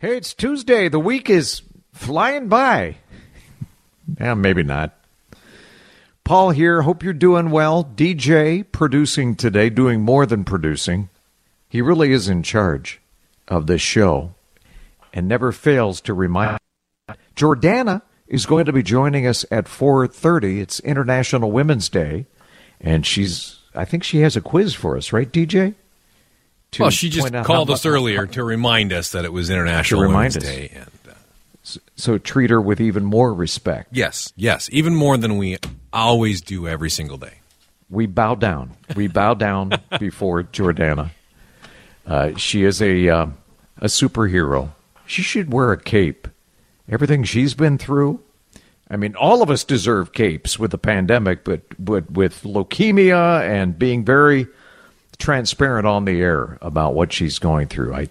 Hey, it's Tuesday. The week is flying by. yeah, maybe not. Paul here. Hope you're doing well. DJ producing today, doing more than producing. He really is in charge of this show and never fails to remind. Jordana is going to be joining us at 4:30. It's International Women's Day, and she's I think she has a quiz for us, right, DJ? Well, she just called us earlier to remind us that it was International Women's us. Day. And, uh, so, so treat her with even more respect. Yes, yes, even more than we always do every single day. We bow down. We bow down before Jordana. Uh, she is a uh, a superhero. She should wear a cape. Everything she's been through. I mean, all of us deserve capes with the pandemic, but, but with leukemia and being very transparent on the air about what she's going through. I,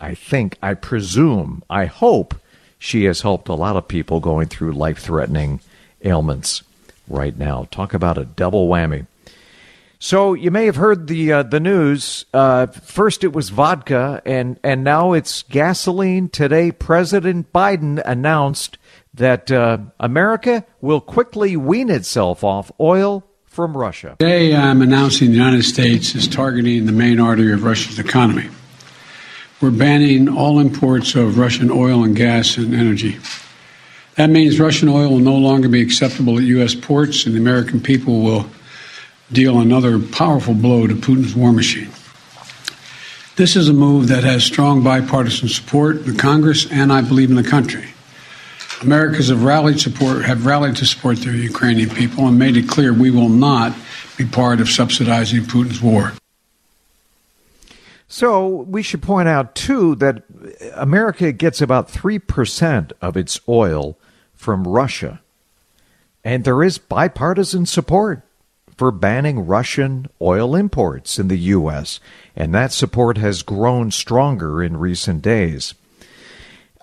I think, I presume, I hope she has helped a lot of people going through life threatening ailments right now. Talk about a double whammy. So you may have heard the uh, the news. Uh, first, it was vodka, and and now it's gasoline. Today, President Biden announced that uh, America will quickly wean itself off oil from Russia. Today, I'm announcing the United States is targeting the main artery of Russia's economy. We're banning all imports of Russian oil and gas and energy. That means Russian oil will no longer be acceptable at U.S. ports, and the American people will deal another powerful blow to Putin's war machine. This is a move that has strong bipartisan support in Congress and I believe in the country. Americans have rallied support have rallied to support the Ukrainian people and made it clear we will not be part of subsidizing Putin's war. So we should point out too that America gets about three percent of its oil from Russia, and there is bipartisan support for banning Russian oil imports in the U.S., and that support has grown stronger in recent days.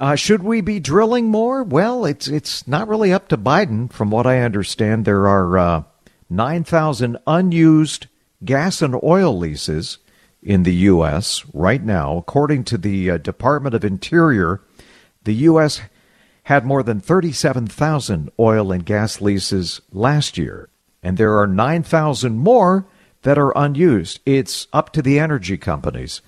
Uh, should we be drilling more? Well, it's it's not really up to Biden. From what I understand, there are uh, nine thousand unused gas and oil leases in the U.S. right now, according to the uh, Department of Interior. The U.S. had more than thirty-seven thousand oil and gas leases last year, and there are nine thousand more that are unused. It's up to the energy companies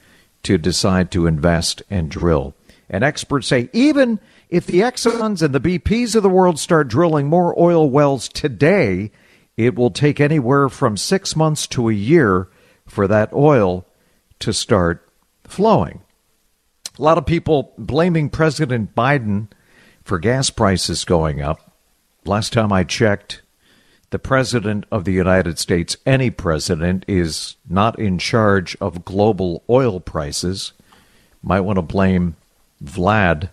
to decide to invest and drill. And experts say even if the Exxons and the BPs of the world start drilling more oil wells today, it will take anywhere from six months to a year for that oil to start flowing. A lot of people blaming President Biden for gas prices going up. Last time I checked, the President of the United States, any president, is not in charge of global oil prices. Might want to blame Vlad.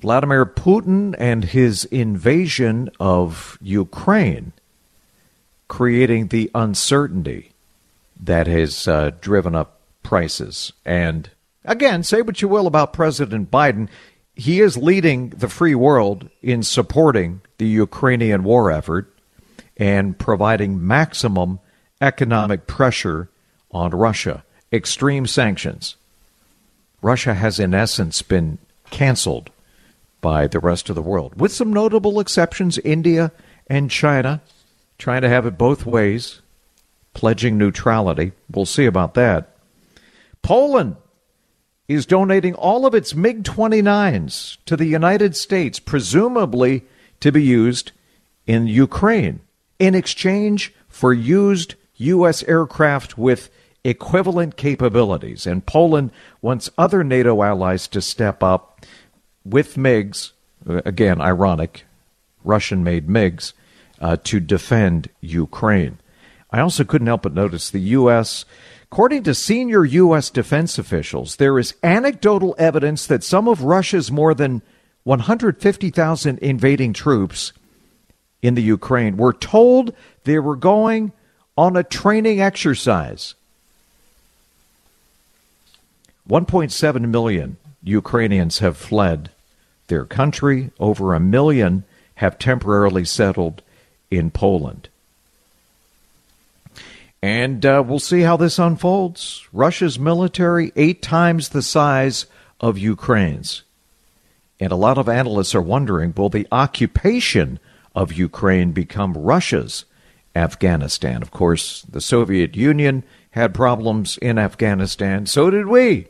Vladimir Putin and his invasion of Ukraine, creating the uncertainty that has uh, driven up prices. And again, say what you will about President Biden, he is leading the free world in supporting the Ukrainian war effort and providing maximum economic pressure on Russia, extreme sanctions. Russia has, in essence, been canceled by the rest of the world, with some notable exceptions India and China trying to have it both ways, pledging neutrality. We'll see about that. Poland is donating all of its MiG 29s to the United States, presumably to be used in Ukraine, in exchange for used U.S. aircraft with equivalent capabilities. And Poland wants other NATO allies to step up with MiGs, again, ironic, Russian made MiGs, uh, to defend Ukraine. I also couldn't help but notice the U.S. According to senior U.S. defense officials, there is anecdotal evidence that some of Russia's more than 150,000 invading troops in the Ukraine were told they were going on a training exercise. 1.7 million Ukrainians have fled their country. Over a million have temporarily settled in Poland. And uh, we'll see how this unfolds. Russia's military, eight times the size of Ukraine's. And a lot of analysts are wondering will the occupation of Ukraine become Russia's Afghanistan? Of course, the Soviet Union had problems in Afghanistan. So did we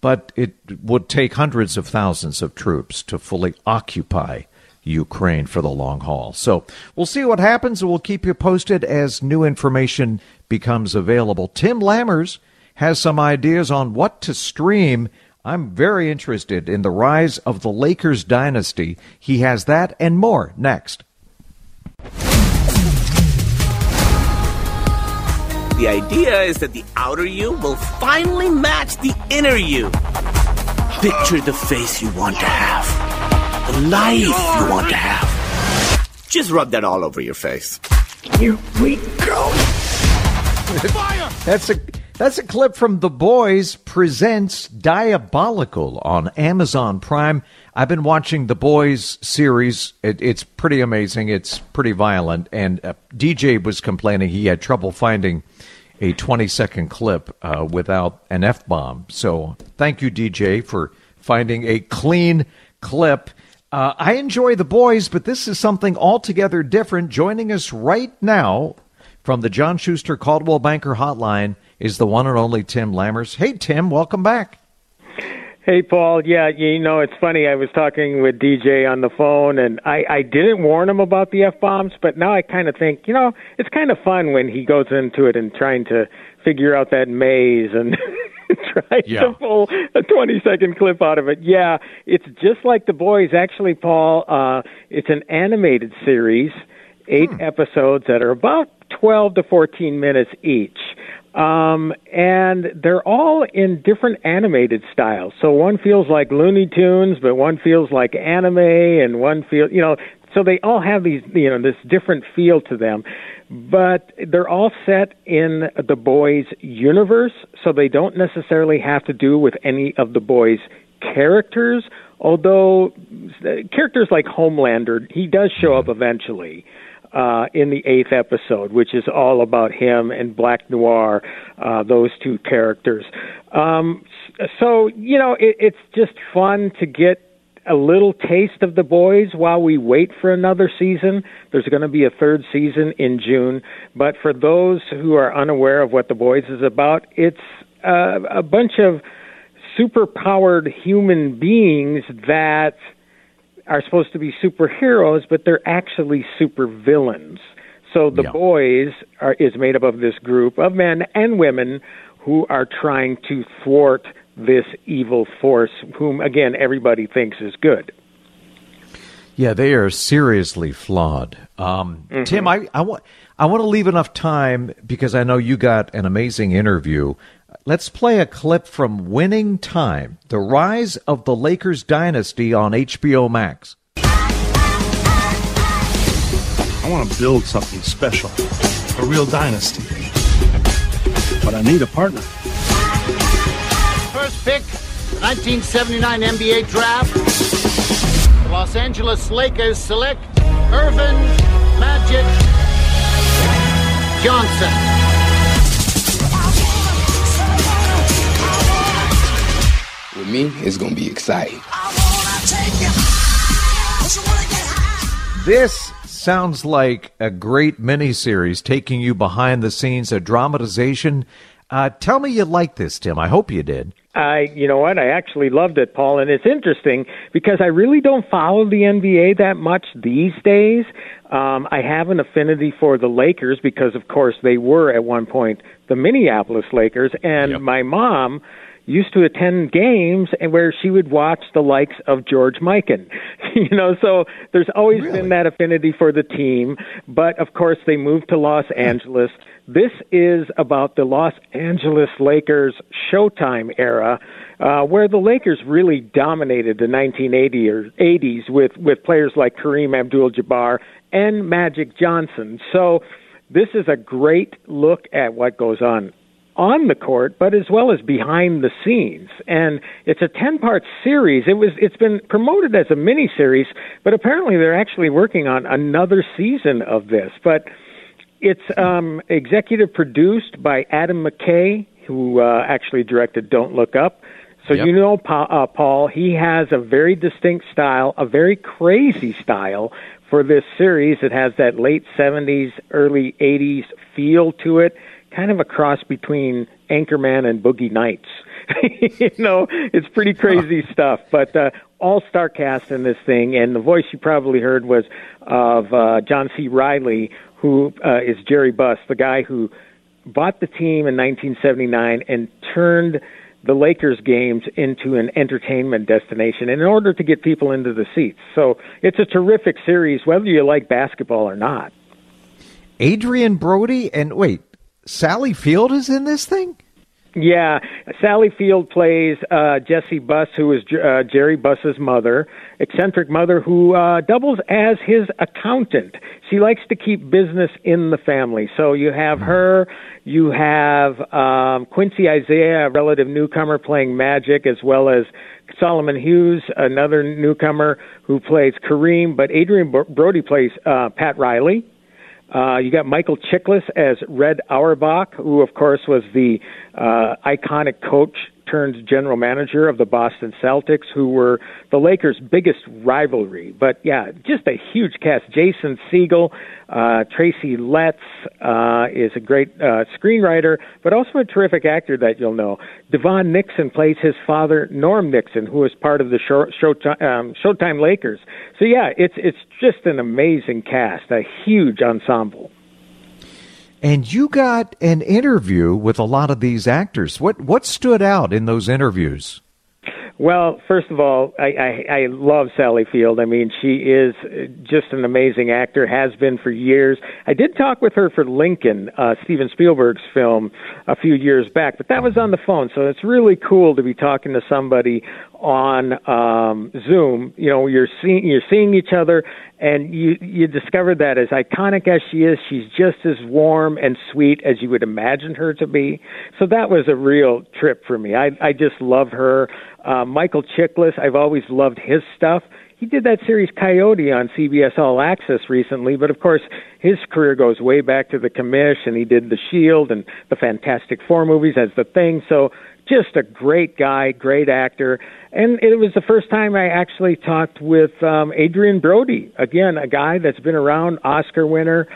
but it would take hundreds of thousands of troops to fully occupy Ukraine for the long haul. So we'll see what happens, and we'll keep you posted as new information becomes available. Tim Lammers has some ideas on what to stream. I'm very interested in the rise of the Lakers dynasty. He has that and more next. The idea is that the outer you will finally match the inner you. Picture the face you want to have, the life you want to have. Just rub that all over your face. Here we go. Fire! That's a that's a clip from The Boys presents Diabolical on Amazon Prime. I've been watching The Boys series. It, it's pretty amazing. It's pretty violent. And uh, DJ was complaining he had trouble finding a 20 second clip uh, without an F bomb. So thank you, DJ, for finding a clean clip. Uh, I enjoy the boys, but this is something altogether different. Joining us right now from the John Schuster Coldwell Banker Hotline is the one and only Tim Lammers. Hey, Tim, welcome back. Hey, Paul. Yeah, you know, it's funny. I was talking with DJ on the phone, and I, I didn't warn him about the F bombs, but now I kind of think, you know, it's kind of fun when he goes into it and trying to figure out that maze and trying yeah. to pull a 20 second clip out of it. Yeah, it's just like The Boys. Actually, Paul, uh, it's an animated series, eight hmm. episodes that are about 12 to 14 minutes each. Um, and they're all in different animated styles. So one feels like Looney Tunes, but one feels like anime, and one feels, you know, so they all have these, you know, this different feel to them. But they're all set in the boys' universe, so they don't necessarily have to do with any of the boys' characters. Although characters like Homelander, he does show up eventually uh, in the eighth episode, which is all about him and Black Noir, uh, those two characters. Um, so, you know, it, it's just fun to get a little taste of the boys while we wait for another season. There's going to be a third season in June. But for those who are unaware of what the boys is about, it's uh, a bunch of super powered human beings that are supposed to be superheroes, but they're actually super villains. So the yeah. boys are is made up of this group of men and women who are trying to thwart this evil force, whom again everybody thinks is good. Yeah, they are seriously flawed. Um, mm-hmm. Tim, I, I want I want to leave enough time because I know you got an amazing interview Let's play a clip from Winning Time The Rise of the Lakers Dynasty on HBO Max. I want to build something special, a real dynasty. But I need a partner. First pick, 1979 NBA draft. The Los Angeles Lakers select Earvin Magic Johnson. With me, it's going to be exciting. This sounds like a great miniseries taking you behind the scenes, a dramatization. Uh, tell me you like this, Tim. I hope you did. I, you know what? I actually loved it, Paul, and it's interesting because I really don't follow the NBA that much these days. Um, I have an affinity for the Lakers because, of course, they were at one point the Minneapolis Lakers, and yep. my mom used to attend games and where she would watch the likes of George Mikan. you know, so there's always really? been that affinity for the team. But of course, they moved to Los Angeles. This is about the Los Angeles Lakers Showtime era, uh, where the Lakers really dominated the 1980s with with players like Kareem Abdul-Jabbar and Magic Johnson. So this is a great look at what goes on on the court, but as well as behind the scenes. And it's a 10-part series. It was it's been promoted as a mini series, but apparently they're actually working on another season of this. But it's um, executive produced by Adam McKay, who uh, actually directed Don't Look Up. So yep. you know pa- uh, Paul, he has a very distinct style, a very crazy style for this series. It has that late 70s, early 80s feel to it, kind of a cross between Anchorman and Boogie Nights. you know, it's pretty crazy stuff. But uh, all star cast in this thing, and the voice you probably heard was of uh, John C. Reilly, who uh, is Jerry Buss, the guy who bought the team in 1979 and turned the Lakers games into an entertainment destination in order to get people into the seats. So it's a terrific series, whether you like basketball or not. Adrien Brody and wait, Sally Field is in this thing? Yeah, Sally Field plays uh, Jessie Buss, who is uh, Jerry Buss's mother, eccentric mother who uh, doubles as his accountant. She likes to keep business in the family. So you have her, you have um, Quincy Isaiah, a relative newcomer, playing Magic, as well as Solomon Hughes, another newcomer who plays Kareem. But Adrien Brody plays uh, Pat Riley uh, you got Michael Chiklis as Red Auerbach, who, of course, was the uh, iconic coach turned general manager of the Boston Celtics, who were the Lakers' biggest rivalry. But yeah, just a huge cast. Jason Segel, uh, Tracy Letts uh, is a great uh, screenwriter, but also a terrific actor that you'll know. DeVaughn Nixon plays his father, Norm Nixon, who was part of the show, Showtime, um, Showtime Lakers. So yeah, it's it's just an amazing cast, a huge ensemble. And you got an interview with a lot of these actors. What what stood out in those interviews? Well, first of all, I, I, I love Sally Field. I mean, she is just an amazing actor, has been for years. I did talk with her for Lincoln, uh, Steven Spielberg's film, a few years back, but that was on the phone. So it's really cool to be talking to somebody on um, Zoom. You know, you're seeing you're seeing each other, and you you discover that as iconic as she is, she's just as warm and sweet as you would imagine her to be. So that was a real trip for me. I I just love her. Uh, Michael Chiklis, I've always loved his stuff. He did that series Coyote on CBS All Access recently, but of course his career goes way back to the commish, and he did The Shield and the Fantastic Four movies as the Thing. So just a great guy, great actor. And it was the first time I actually talked with um, Adrien Brody. Again, a guy that's been around, Oscar winner.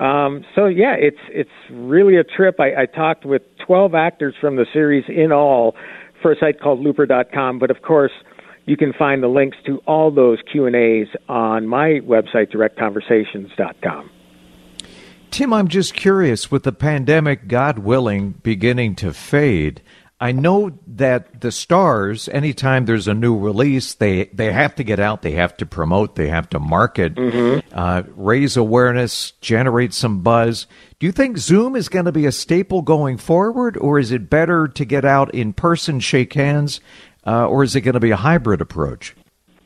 Um, so yeah, it's it's really a trip. I, I talked with 12 actors from the series in all for a site called Looper.com. But of course, you can find the links to all those Q and A's on my website, DirectConversations.com. Tim, I'm just curious with the pandemic, God willing, beginning to fade. I know that the stars, anytime there's a new release, they, they have to get out, they have to promote, they have to market, mm-hmm. uh, raise awareness, generate some buzz. Do you think Zoom is going to be a staple going forward, or is it better to get out in person, shake hands, uh, or is it going to be a hybrid approach?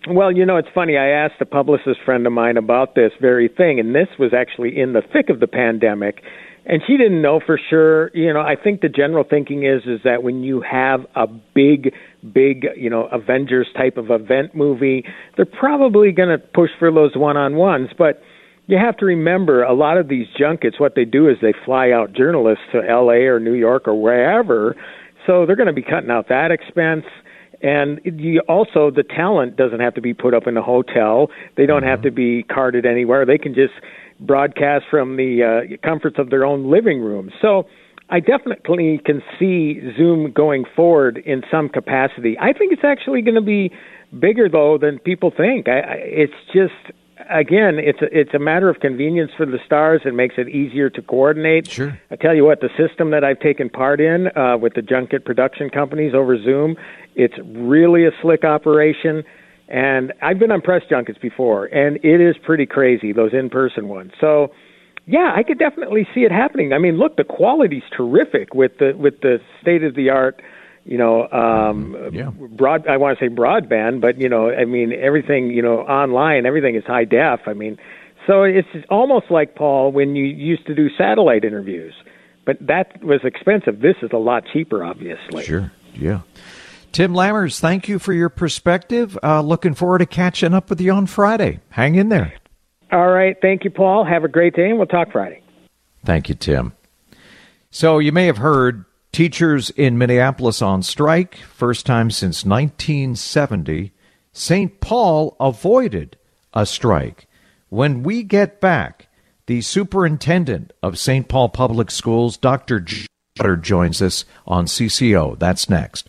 Well, you know, it's funny. I asked a publicist friend of mine about this very thing, and this was actually in the thick of the pandemic and she didn't know for sure. You know, I think the general thinking is is that when you have a big, big, you know, Avengers type of event movie, they're probably going to push for those one-on-ones. But you have to remember, a lot of these junkets, what they do is they fly out journalists to L.A. or New York or wherever, so they're going to be cutting out that expense. And you also, the talent doesn't have to be put up in a hotel. They don't mm-hmm. have to be carted anywhere. They can just broadcast from the uh, comforts of their own living room. So I definitely can see Zoom going forward in some capacity. I think it's actually going to be bigger though than people think. I, I, it's just again, it's a, it's a matter of convenience for the stars. It makes it easier to coordinate. Sure. I tell you what, the system that I've taken part in uh, with the junket production companies over Zoom, it's really a slick operation. And I've been on press junkets before, and it is pretty crazy those in-person ones. So, yeah, I could definitely see it happening. I mean, look, the quality's terrific with the with the state-of-the-art you know, um, yeah. broad. I want to say broadband, but you know, I mean, everything, you know, online, everything is high def. I mean, so it's almost like Paul when you used to do satellite interviews, but that was expensive. This is a lot cheaper, obviously. Sure. Yeah. Tim Lammers, thank you for your perspective. Uh, looking forward to catching up with you on Friday. Hang in there. All right. Thank you, Paul. Have a great day, and we'll talk Friday. Thank you, Tim. So you may have heard Teachers in Minneapolis on strike, first time since 1970. St. Paul avoided a strike. When we get back, the superintendent of St. Paul Public Schools, Dr. Gothard, joins us on CCO. That's next.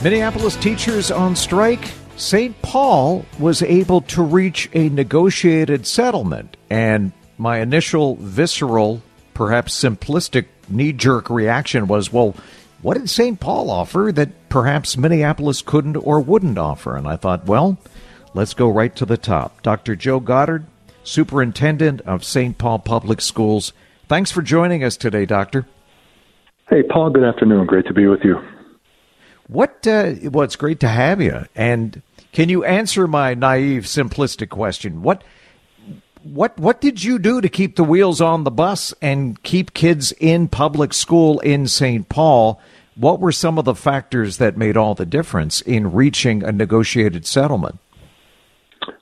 Minneapolis teachers on strike. St. Paul was able to reach a negotiated settlement, and my initial visceral, perhaps simplistic, knee jerk reaction was, well, what did St. Paul offer that perhaps Minneapolis couldn't or wouldn't offer? And I thought, well, let's go right to the top. Dr. Joe Gothard, Superintendent of St. Paul Public Schools. Thanks for joining us today, Doctor. Hey, Paul, good afternoon. Great to be with you. What, uh, well, it's great to have you. And can you answer my naive, simplistic question? What, what what did you do to keep the wheels on the bus and keep kids in public school in St. Paul? What were some of the factors that made all the difference in reaching a negotiated settlement?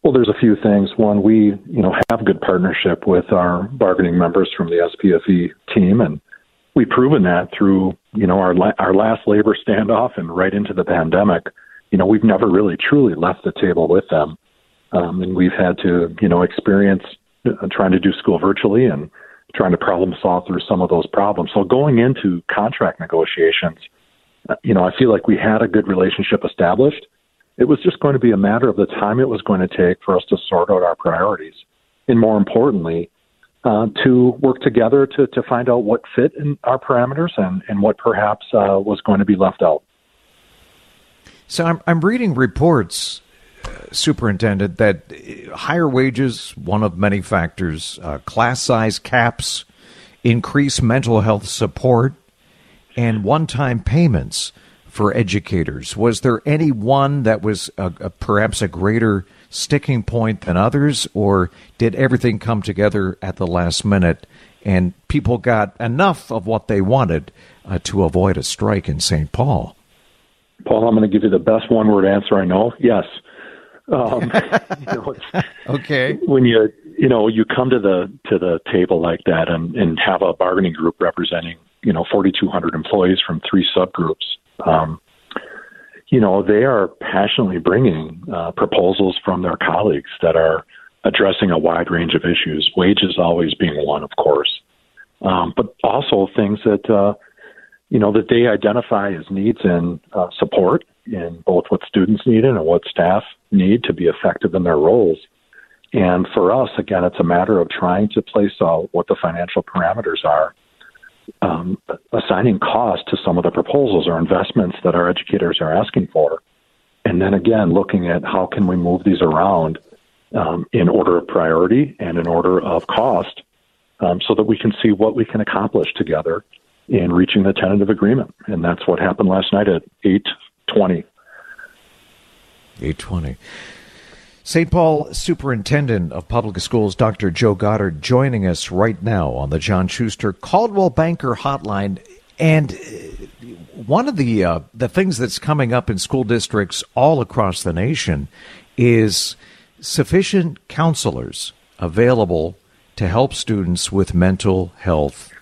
Well, there's a few things. One, we you know have good partnership with our bargaining members from the SPFE team, and we've proven that through you know our our last labor standoff and right into the pandemic. You know, we've never really truly left the table with them. Um, and we've had to, you know, experience uh, trying to do school virtually and trying to problem solve through some of those problems. So going into contract negotiations, uh, you know, I feel like we had a good relationship established. It was just going to be a matter of the time it was going to take for us to sort out our priorities. And more importantly, uh, to work together to, to find out what fit in our parameters and, and what perhaps uh, was going to be left out. So I'm, I'm reading reports superintendent, that higher wages, one of many factors, uh, class size caps, increased mental health support, and one time payments for educators. Was there any one that was a, a, perhaps a greater sticking point than others, or did everything come together at the last minute and people got enough of what they wanted uh, to avoid a strike in St. Paul? Paul, I'm going to give you the best one word answer I know. Yes. Um, you know, okay. When you you know you come to the to the table like that and and have a bargaining group representing you know 4,200 employees from three subgroups. Um, you know they are passionately bringing uh, proposals from their colleagues that are addressing a wide range of issues. Wages always being one, of course, um, but also things that uh, you know that they identify as needs and uh, support in both what students need and what staff need to be effective in their roles. And for us, again, it's a matter of trying to place out what the financial parameters are, um, assigning cost to some of the proposals or investments that our educators are asking for, and then again looking at how can we move these around um, in order of priority and in order of cost, um, so that we can see what we can accomplish together in reaching the tentative agreement. And that's what happened last night at eight 20. 820. St. Paul Superintendent of Public Schools, Dr. Joe Gothard, joining us right now on the John Schuster Coldwell Banker Hotline. And uh, one of the uh, the things that's coming up in school districts all across the nation is sufficient counselors available to help students with mental health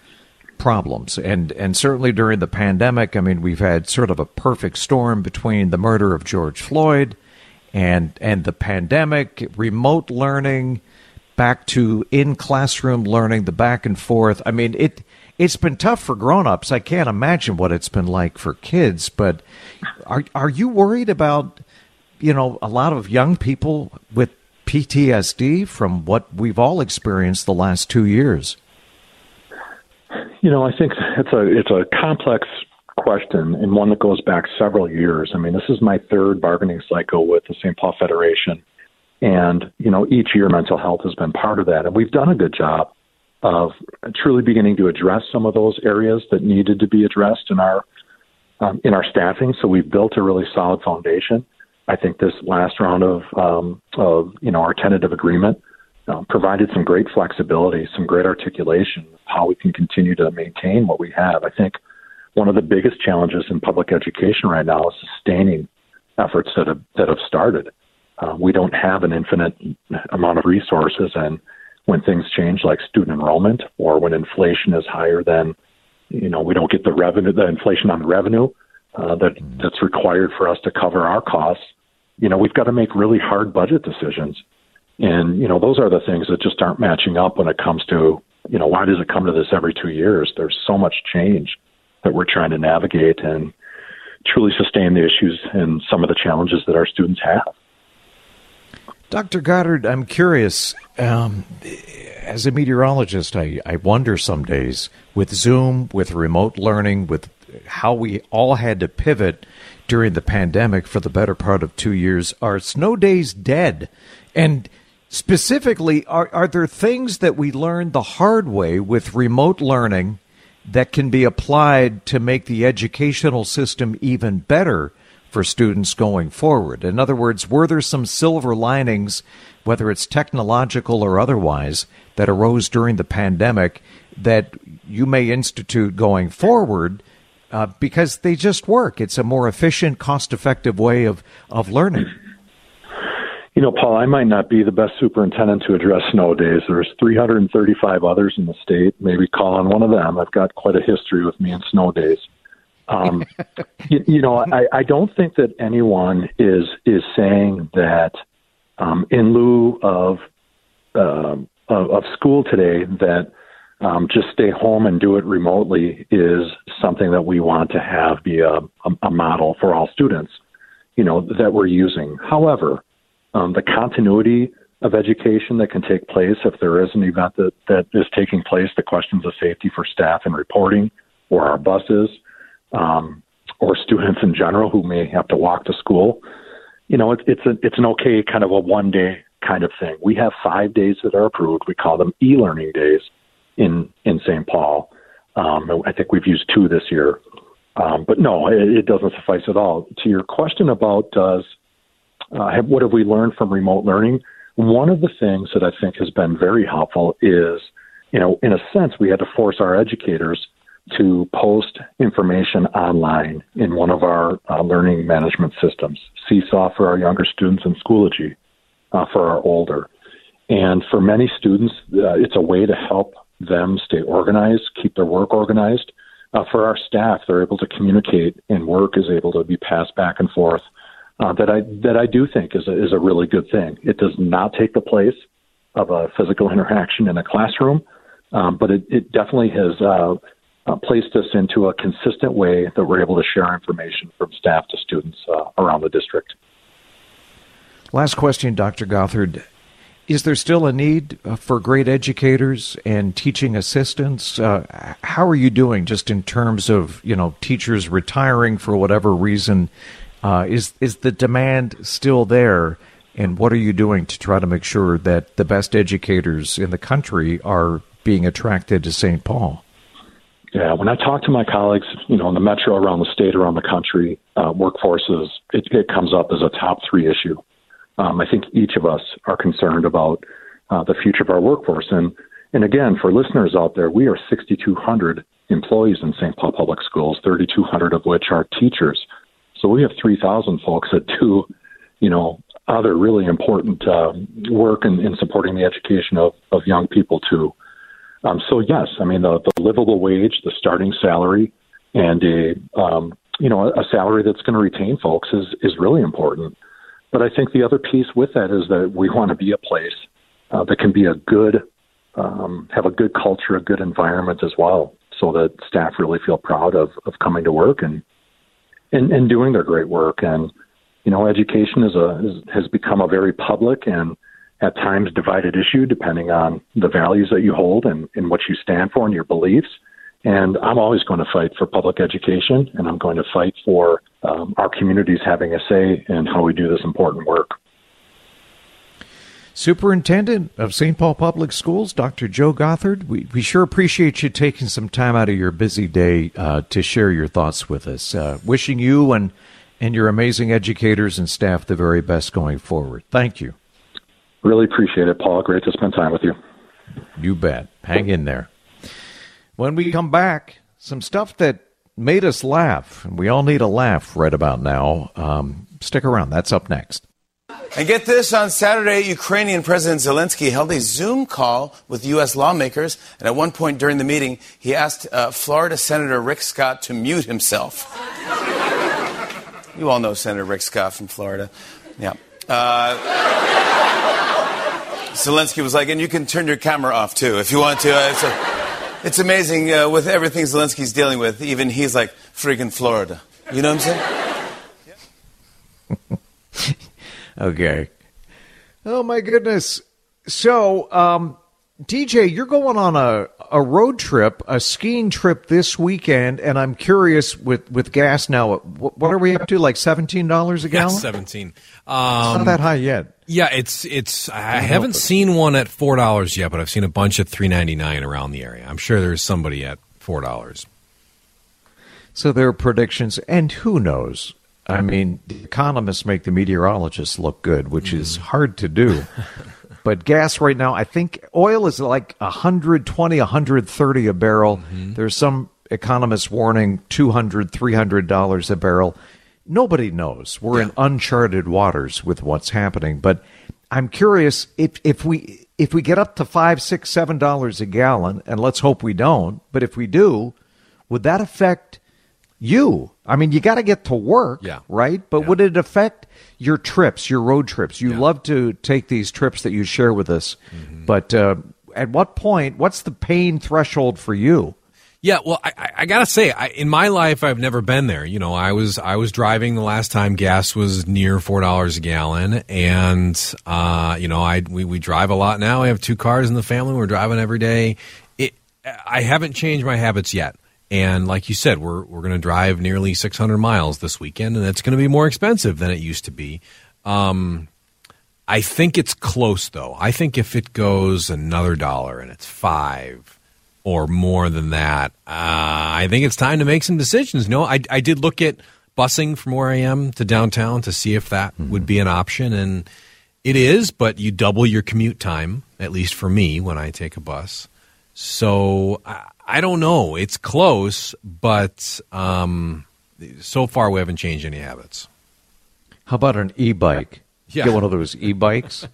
problems. And and certainly during the pandemic, I mean, we've had sort of a perfect storm between the murder of George Floyd and and the pandemic, remote learning, back to in classroom learning, the back and forth. I mean, it it's been tough for grown-ups. I can't imagine what it's been like for kids, but are are you worried about you know, a lot of young people with PTSD from what we've all experienced the last 2 years? You know, I think it's a it's a complex question and one that goes back several years. I mean, this is my third bargaining cycle with the St. Paul Federation. And, you know, each year mental health has been part of that. And we've done a good job of truly beginning to address some of those areas that needed to be addressed in our um, in our staffing. So we've built a really solid foundation. I think this last round of um, of you know our tentative agreement um, provided some great flexibility, some great articulation of how we can continue to maintain what we have. I think one of the biggest challenges in public education right now is sustaining efforts that have that have started. Uh, we don't have an infinite amount of resources, and when things change, like student enrollment, or when inflation is higher than, you know, we don't get the revenue, the inflation on the revenue uh, that that's required for us to cover our costs. You know, we've got to make really hard budget decisions and, you know, those are the things that just aren't matching up when it comes to, you know, why does it come to this every two years? There's so much change that we're trying to navigate and truly sustain the issues and some of the challenges that our students have. Dr. Gothard, I'm curious. Um, as a meteorologist, I, I wonder some days with Zoom, with remote learning, with how we all had to pivot during the pandemic for the better part of two years. Are snow days dead? And Specifically, are, are there things that we learned the hard way with remote learning that can be applied to make the educational system even better for students going forward? In other words, were there some silver linings, whether it's technological or otherwise, that arose during the pandemic that you may institute going forward? Uh, because they just work. It's a more efficient, cost effective way of, of learning. You know, Paul, I might not be the best superintendent to address snow days. There's 335 others in the state. Maybe call on one of them. I've got quite a history with me in snow days. Um, you, you, know, I, I don't think that anyone is is saying that um, in lieu of, uh, of, of school today that um, just stay home and do it remotely is something that we want to have be a, a, a model for all students. You know that we're using. However um, the continuity of education that can take place if there is an event that, that is taking place, the questions of safety for staff and reporting, or our buses, um, or students in general who may have to walk to school. You know, it, it's a, it's an okay kind of a one day kind of thing. We have five days that are approved. We call them e-learning days in in St. Paul. Um, I think we've used two this year. Um, but no, it, it, doesn't suffice at all. To your question about does uh, have, what have we learned from remote learning? One of the things that I think has been very helpful is, you know, in a sense, we had to force our educators to post information online in one of our uh, learning management systems, Seesaw for our younger students and Schoology uh, for our older. And for many students, uh, it's a way to help them stay organized, keep their work organized. Uh, for our staff, they're able to communicate and work is able to be passed back and forth uh, that I that I do think is a, is a really good thing. It does not take the place of a physical interaction in a classroom, um, but it, it definitely has uh, uh, placed us into a consistent way that we're able to share information from staff to students uh, around the district. Last question, Dr. Gothard. Is there still a need uh, for great educators and teaching assistants? Uh, how are you doing just in terms of, you know, teachers retiring for whatever reason uh, is is the demand still there? And what are you doing to try to make sure that the best educators in the country are being attracted to St. Paul? Yeah, when I talk to my colleagues, you know, in the metro, around the state, around the country, uh, workforces, it, it comes up as a top three issue. Um, I think each of us are concerned about uh, the future of our workforce. And and again, for listeners out there, we are 6,200 employees in St. Paul Public Schools, 3,200 of which are teachers. So we have 3,000 folks that do, you know, other really important uh, work in, in supporting the education of, of young people too. Um, so yes, I mean the, the livable wage, the starting salary, and a um, you know a salary that's going to retain folks is is really important. But I think the other piece with that is that we want to be a place uh, that can be a good um, have a good culture, a good environment as well, so that staff really feel proud of of coming to work and and, and doing their great work. And you know, education is a is, has become a very public and at times divided issue, depending on the values that you hold and, and what you stand for and your beliefs. And I'm always going to fight for public education, and I'm going to fight for um, our communities having a say in how we do this important work. Superintendent of St. Paul Public Schools, Dr. Joe Gothard, we, we sure appreciate you taking some time out of your busy day uh, to share your thoughts with us. Uh, wishing you and, and your amazing educators and staff the very best going forward. Thank you. Really appreciate it, Paul. Great to spend time with you. You bet. Hang in there. When we come back, some stuff that made us laugh, and we all need a laugh right about now. Um, stick around. That's up next. And get this on Saturday, Ukrainian President Zelensky held a Zoom call with U.S. lawmakers. And at one point during the meeting, he asked uh, Florida Senator Rick Scott to mute himself. you all know Senator Rick Scott from Florida. Yeah. Uh, Zelensky was like, and you can turn your camera off too if you want to. Uh, it's, it's, amazing uh, with everything Zelensky's dealing with. Even he's like, freaking Florida. You know what I'm saying? Okay. Oh my goodness. So, um, DJ, you're going on a, a road trip, a skiing trip this weekend, and I'm curious with, with gas now. What, what are we up to? Like seventeen dollars a gallon? Yeah, seventeen. Um, it's not that high yet. Yeah, it's it's. I, I haven't seen one at four dollars yet, but I've seen a bunch at three ninety nine around the area. I'm sure there's somebody at four dollars. So there are predictions, and who knows? I mean, the economists make the meteorologists look good, which mm. is hard to do. but gas right now, I think oil is like 120, 130 a barrel. Mm-hmm. There's some economists warning 200, 300 dollars a barrel. Nobody knows. We're yeah. in uncharted waters with what's happening. But I'm curious if if we if we get up to five, six, seven dollars a gallon, and let's hope we don't. But if we do, would that affect you. I mean, you got to get to work, yeah. right? But yeah. would it affect your trips, your road trips? You yeah. love to take these trips that you share with us, mm-hmm. but uh, at what point? What's the pain threshold for you? Yeah, well, I, I gotta say, I, in my life, I've never been there. You know, I was I was driving the last time gas was near four dollars a gallon, and uh, you know, I we, we drive a lot now. I have two cars in the family. We're driving every day. It, I haven't changed my habits yet. And like you said, we're we're going to drive nearly 600 miles this weekend, and it's going to be more expensive than it used to be. Um, I think it's close though. I think if it goes another dollar and it's five or more than that, uh, I think it's time to make some decisions. No, I, I did look at busing from where I am to downtown to see if that mm-hmm. would be an option, and it is. But you double your commute time, at least for me, when I take a bus. So I I don't know. It's close, but um, so far we haven't changed any habits. How about an e-bike? Yeah. Get one of those e-bikes.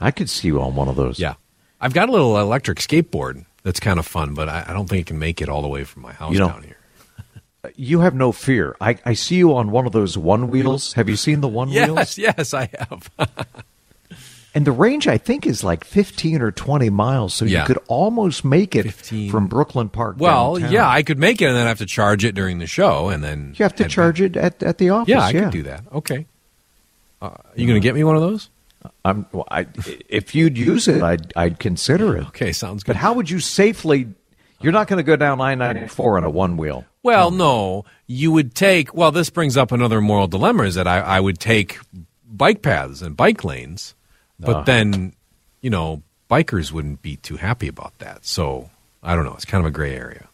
I could see you on one of those. Yeah, I've got a little electric skateboard that's kind of fun, but I, I don't think it can make it all the way from my house you know, down here. you have no fear. I, I see you on one of those one wheels. Have you seen the one yes, wheels? Yes, I have. And the range, I think, is like 15 or 20 miles. So yeah. you could almost make it 15. from Brooklyn Park. Well, downtown. yeah, I could make it and then I have to charge it during the show. And then you have to charge back. it at, at the office. Yeah, I yeah. could do that. Okay. Uh, you going to get me one of those? I'm, well, I, if you'd use it, I'd, I'd consider it. Okay, sounds good. But how would you safely? You're not going to go down I 94 on a one wheel. Well, no. You would take, well, this brings up another moral dilemma is that I, I would take bike paths and bike lanes, but uh, then you know, bikers wouldn't be too happy about that. So I don't know. It's kind of a gray area.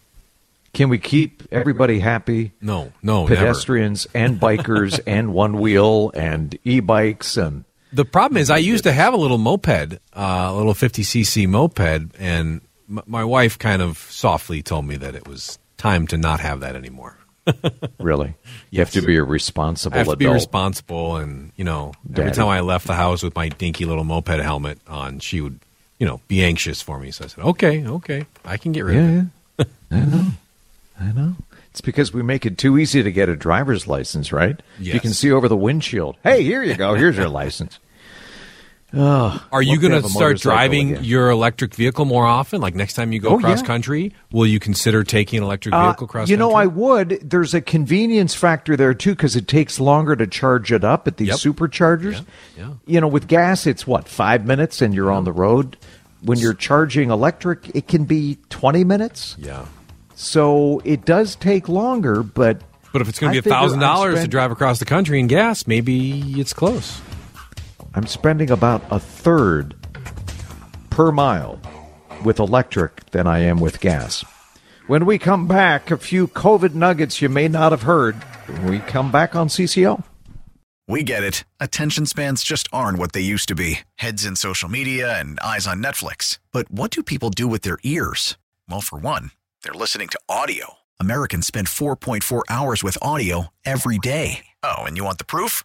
Can we keep everybody happy? No, no, pedestrians never. and bikers and one wheel and e-bikes and. The problem is, I used to have a little moped, uh, a little 50cc moped, and m- my wife kind of softly told me that it was time to not have that anymore. really? You have to be a responsible I have to adult. be responsible, and you know, every time I left the house with my dinky little moped helmet on, she would, you know, be anxious for me. So I said, "Okay, okay, I can get rid of it." yeah. I know. I know. It's because we make it too easy to get a driver's license, right? You can see over the windshield. Hey, here you go. Here's your license. Are you going to start driving again. your electric vehicle more often? Like next time you go Oh, cross yeah. country, will you consider taking an electric Uh, vehicle cross you know, I would. There's a convenience factor there too because it takes longer to charge it up at these Yep. superchargers. Yeah, yeah. You know, with gas, it's what five minutes and you're on the road. When you're charging electric, it can be twenty minutes. Yeah. So it does take longer, but But if it's going to be figure thousand dollars to drive across the country in gas, maybe it's close. I'm spending about a third per mile with electric than I am with gas. When we come back, a few COVID nuggets you may not have heard. When we come back on CCO. We get it. Attention spans just aren't what they used to be heads in social media and eyes on Netflix. But what do people do with their ears? Well, for one, they're listening to audio. Americans spend 4.4 hours with audio every day. Oh, and you want the proof?